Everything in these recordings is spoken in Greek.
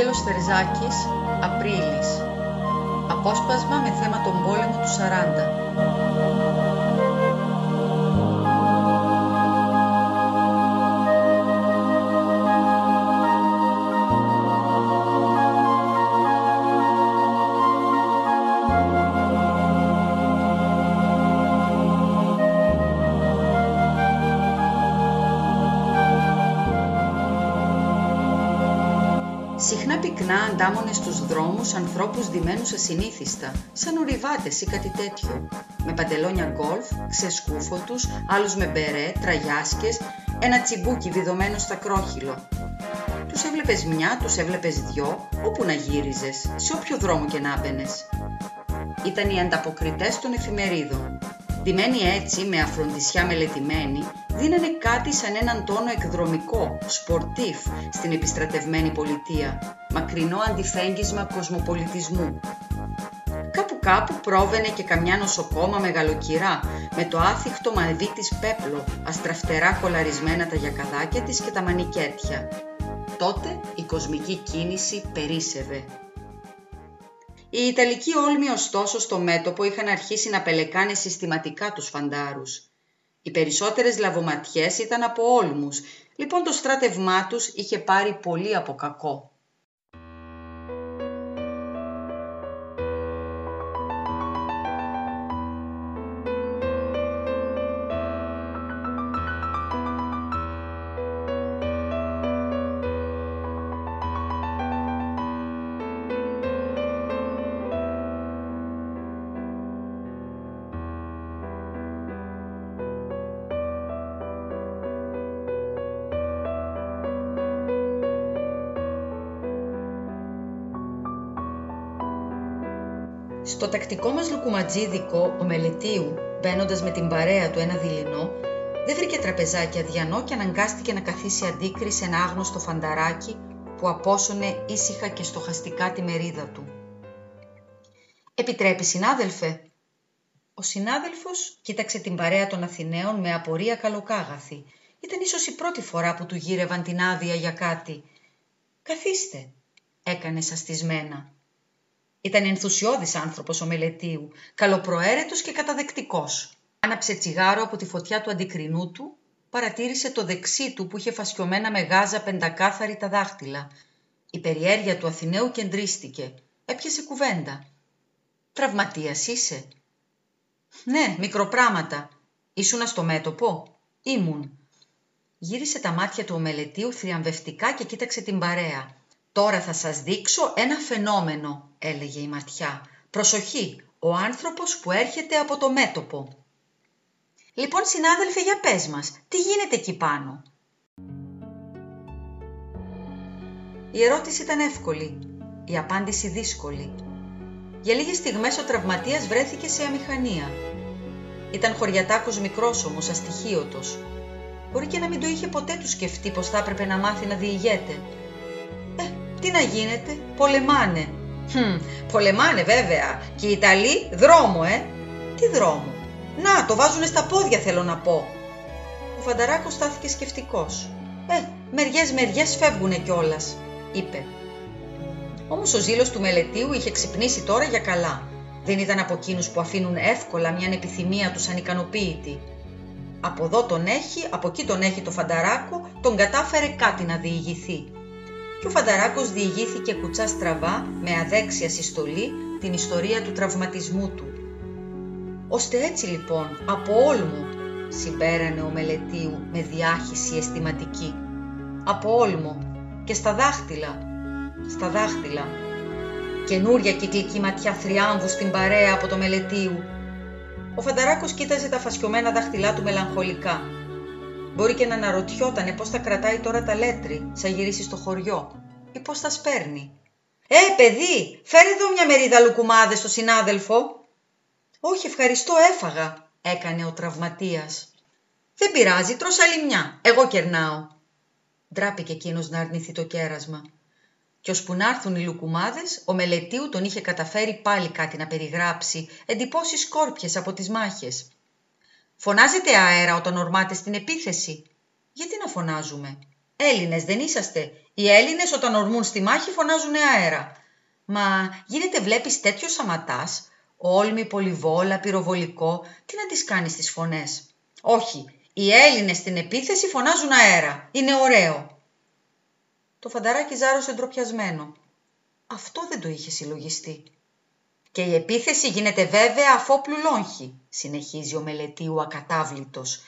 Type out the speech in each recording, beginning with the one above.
Άγγελος Τερζάκης, Απρίλης. Απόσπασμα με θέμα τον πόλεμο του 40. Συχνά πυκνά αντάμωνε στους δρόμους ανθρώπους ντυμένους ασυνήθιστα, σαν ορειβάτες ή κάτι τέτοιο. Με παντελόνια γκολφ, ξεσκούφωτους, άλλους με μπερέ, τραγιάσκες, ένα τσιμπούκι βιδωμένο στ' ακρόχειλο. Τους έβλεπες μια, τους έβλεπες δυο, όπου να γύριζες, σε όποιο δρόμο και να μπαίνες. Ήταν οι ανταποκριτές των εφημερίδων. Ντυμένοι έτσι, με αφροντισιά μελετημένη, δίνανε κάτι σαν έναν τόνο εκδρομικό, σπορτίφ, στην επιστρατευμένη πολιτεία, μακρινό αντιφέγγισμα κοσμοπολιτισμού. Κάπου κάπου πρόβαινε και καμιά νοσοκόμα μεγαλοκυρά, με το άθικτο μαδί της πέπλο, αστραφτερά κολαρισμένα τα γιακαδάκια της και τα μανικέτια. Τότε η κοσμική κίνηση περίσευε. Οι Ιταλικοί όλμοι ωστόσο στο μέτωπο είχαν αρχίσει να πελεκάνε συστηματικά τους φαντάρους. Οι περισσότερες λαβοματιές ήταν από όλμους, λοιπόν το στράτευμά τους είχε πάρει πολύ από κακό. Στο τακτικό μας λουκουματζίδικο, ο Μελετίου, μπαίνοντας με την παρέα του ένα δειλινό, δεν βρήκε τραπεζάκι αδιανό και αναγκάστηκε να καθίσει αντίκρι σε ένα άγνωστο φανταράκι που απόσωνε ήσυχα και στοχαστικά τη μερίδα του. «Επιτρέπει, συνάδελφε» Ο συνάδελφος κοίταξε την παρέα των Αθηναίων με απορία καλοκάγαθη. Ήταν ίσως η πρώτη φορά που του γύρευαν την άδεια για κάτι. «Καθίστε», έκανε σαστισμένα. Ήταν ενθουσιώδης άνθρωπος ο Μελετίου, καλοπροαίρετος και καταδεκτικός. Άναψε τσιγάρο από τη φωτιά του αντικρινού του, παρατήρησε το δεξί του που είχε φασιωμένα με γάζα πεντακάθαρη τα δάχτυλα. Η περιέργεια του Αθηναίου κεντρίστηκε. Έπιασε κουβέντα. «Τραυματίας είσαι» «Ναι, μικροπράματα. Ήσουνα στο μέτωπο» «Ήμουν». Γύρισε τα μάτια του ο Μελετίου θριαμβευτικά και κοίταξε την παρέα. «Τώρα θα σας δείξω ένα φαινόμενο», έλεγε η ματιά. «Προσοχή, ο άνθρωπος που έρχεται από το μέτωπο». «Λοιπόν, συνάδελφε, για πες μας, τι γίνεται εκεί πάνω» Η ερώτηση ήταν εύκολη, η απάντηση δύσκολη. Για λίγες στιγμές ο τραυματίας βρέθηκε σε αμηχανία. Ήταν χωριατάκος μικρός όμως, αστοιχείωτος. Μπορεί και να μην το είχε ποτέ του σκεφτεί πως θα έπρεπε να μάθει να διηγέται. Ε, τι να γίνεται, πολεμάνε. Χμ, πολεμάνε βέβαια. Και οι Ιταλοί δρόμο, ε. Τι δρόμο. Να, το βάζουνε στα πόδια θέλω να πω. Ο Φανταράκος στάθηκε σκεφτικός. Ε, μεριές μεριές φεύγουνε κιόλας, είπε. Όμως ο ζήλος του μελετίου είχε ξυπνήσει τώρα για καλά. Δεν ήταν από εκείνους που αφήνουν εύκολα μια επιθυμία τους ανικανοποίητη. Από εδώ τον έχει, από εκεί τον έχει το φανταράκο, τον κατάφερε κάτι να διηγηθεί. Και ο φανταράκος διηγήθηκε κουτσά στραβά, με αδέξια συστολή, την ιστορία του τραυματισμού του. Ώστε έτσι λοιπόν, από όλμο, συμπέρανε ο Μελετίου με διάχυση αισθηματική. Από όλμο και στα δάχτυλα, στα δάχτυλα. Καινούρια κυκλική ματιά θριάμβου στην παρέα από το Μελετίου. Ο Φανταράκος κοίταζε τα φασιωμένα δάχτυλά του μελαγχολικά. Μπορεί και να αναρωτιότανε πώς θα κρατάει τώρα τα λέτρη, σαν γυρίσει στο χωριό, ή πώς θα σπέρνει. «Ε, παιδί, φέρε εδώ μια μερίδα λουκουμάδες στο συνάδελφο». «Όχι, ευχαριστώ, έφαγα», έκανε ο τραυματίας. «Δεν πειράζει, τρως άλλη μια, εγώ κερνάω». Ντράπηκε εκείνος να αρνηθεί το κέρασμα. Κι ώσπου να έρθουν οι λουκουμάδες, ο Μελετίου τον είχε καταφέρει πάλι κάτι να περιγράψει, εντυπώσεις σκόρπιες από τις μάχες. «Φωνάζετε αέρα όταν ορμάτε στην επίθεση» «Γιατί να φωνάζουμε» Έλληνες δεν είσαστε. Οι Έλληνες όταν ορμούν στη μάχη φωνάζουν αέρα. Μα γίνεται βλέπεις τέτοιος σαματάς, όλμη, πολυβόλα, πυροβολικό, τι να τις κάνεις τις φωνές; Όχι, οι Έλληνες στην επίθεση φωνάζουν αέρα. Είναι ωραίο. Το φανταράκι ζάρωσε ντροπιασμένο. Αυτό δεν το είχε συλλογιστεί. Και η επίθεση γίνεται βέβαια αφόπλου λόγχη, συνεχίζει ο μελετίου ακατάβλητος.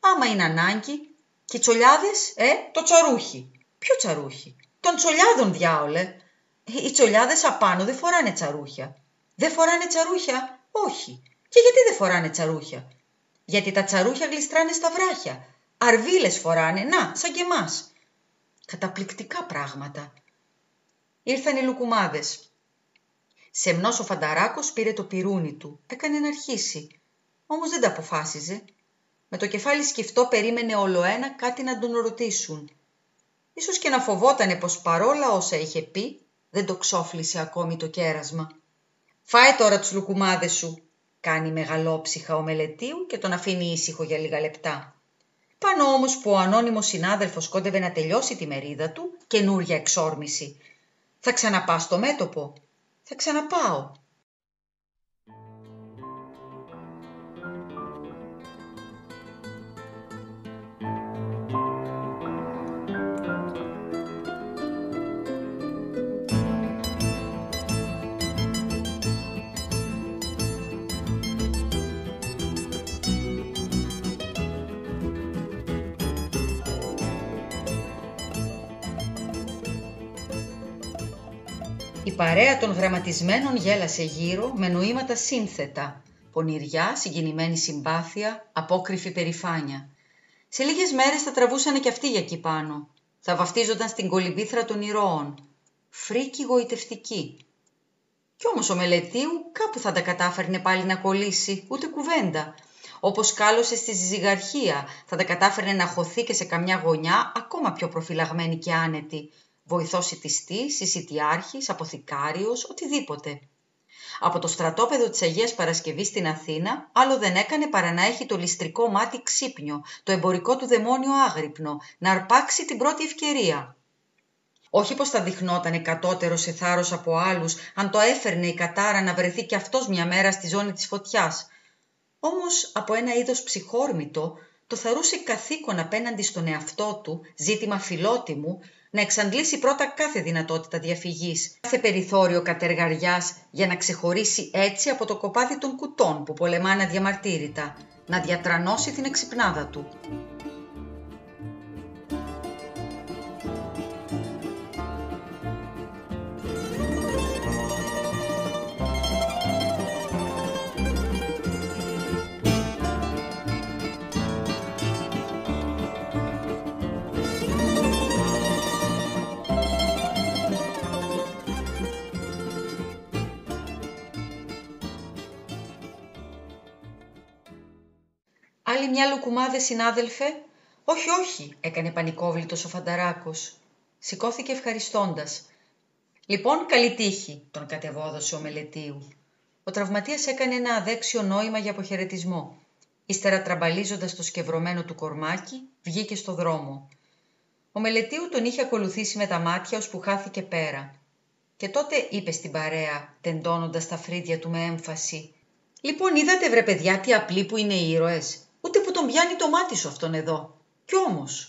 Άμα είναι ανάγκη, και οι τσολιάδες, ε, το τσαρούχι. Ποιο τσαρούχι, των τσολιάδων διάολε. Οι τσολιάδες απάνω δεν φοράνε τσαρούχια. Δεν φοράνε τσαρούχια, όχι. Και γιατί δεν φοράνε τσαρούχια; Γιατί τα τσαρούχια γλιστράνε στα βράχια. Αρβίλες φοράνε, να, σαν και εμάς. Καταπληκτικά πράγματα. Ήρθαν οι λουκουμάδες. Σεμνός ο Φανταράκος πήρε το πυρούνι του. Έκανε να αρχίσει. Όμως δεν τα αποφάσιζε. Με το κεφάλι σκεφτό περίμενε ολοένα κάτι να τον ρωτήσουν. Ίσως και να φοβότανε πως παρόλα όσα είχε πει, δεν το ξόφλησε ακόμη το κέρασμα. «Φάε τώρα τους λουκουμάδες σου», κάνει μεγαλόψυχα ο μελετίου και τον αφήνει ήσυχο για λίγα λεπτά. Πάνω όμως που ο ανώνυμος συνάδελφος κόντευε να τελειώσει τη μερίδα του, καινούρια εξόρμηση. «Θα ξαναπάς στο μέτωπο», «Θα ξαναπάω», Η παρέα των γραμματισμένων γέλασε γύρω με νοήματα σύνθετα. Πονηριά, συγκινημένη συμπάθεια, απόκριφη περηφάνεια. Σε λίγες μέρες θα τραβούσανε κι αυτοί για εκεί πάνω. Θα βαφτίζονταν στην κολυμπήθρα των ηρώων. Φρίκη γοητευτική. Κι όμως ο Μελετίου κάπου θα τα κατάφερνε πάλι να κολλήσει, ούτε κουβέντα. Όπως κάλωσε στη ζυγαρχία, θα τα κατάφερνε να χωθεί και σε καμιά γωνιά ακόμα πιο προφυλαγμένη και άνετη βοηθός ητιστής, εισιτιάρχης, αποθηκάριος, οτιδήποτε. Από το στρατόπεδο της Αγίας Παρασκευής στην Αθήνα, άλλο δεν έκανε παρά να έχει το ληστρικό μάτι ξύπνιο, το εμπορικό του δαιμόνιο άγρυπνο, να αρπάξει την πρώτη ευκαιρία. Όχι πως θα δειχνόταν κατώτερο σε θάρρος από άλλους, αν το έφερνε η κατάρα να βρεθεί κι αυτός μια μέρα στη ζώνη της φωτιάς. Όμως από ένα είδος ψυχόρμητο, το θαρούσε καθήκον απέναντι στον εαυτό του, ζήτημα φιλότιμου, να εξαντλήσει πρώτα κάθε δυνατότητα διαφυγής, κάθε περιθώριο κατεργαριάς για να ξεχωρίσει έτσι από το κοπάδι των κουτών που πολεμάνε αδιαμαρτύρητα, να διατρανώσει την εξυπνάδα του. Μια λουκουμάδε, συνάδελφε. Όχι, όχι, έκανε πανικόβλητος ο Φανταράκος. Σηκώθηκε ευχαριστώντας. Λοιπόν, καλή τύχη, τον κατεβόδωσε ο Μελετίου. Ο τραυματίας έκανε ένα αδέξιο νόημα για αποχαιρετισμό. Ύστερα τραμπαλίζοντας το σκευρωμένο του κορμάκι, βγήκε στο δρόμο. Ο Μελετίου τον είχε ακολουθήσει με τα μάτια που χάθηκε πέρα. Και τότε είπε στην παρέα, τεντώνοντας τα φρύδια του με έμφαση. «Λοιπόν, είδατε βρε παιδιά τι απλοί που είναι οι ήρωες ούτε που τον πιάνει το μάτι σου αυτόν εδώ. Κι όμως,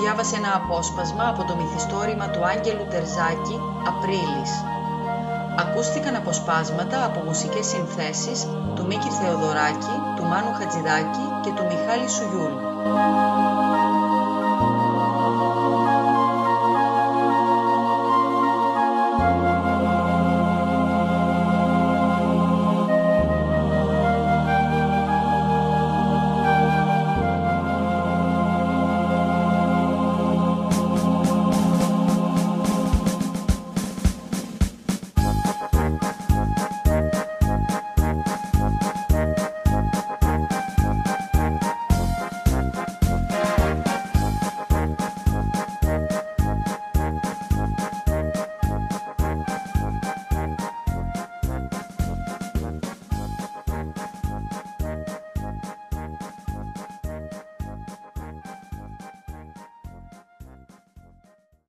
διάβασε ένα απόσπασμα από το μυθιστόρημα του Άγγελου Τερζάκη «Απρίλης». Ακούστηκαν αποσπάσματα από μουσικές συνθέσεις του Μίκη Θεοδωράκη, του Μάνου Χατζηδάκη και του Μιχάλη Σουγιούλ.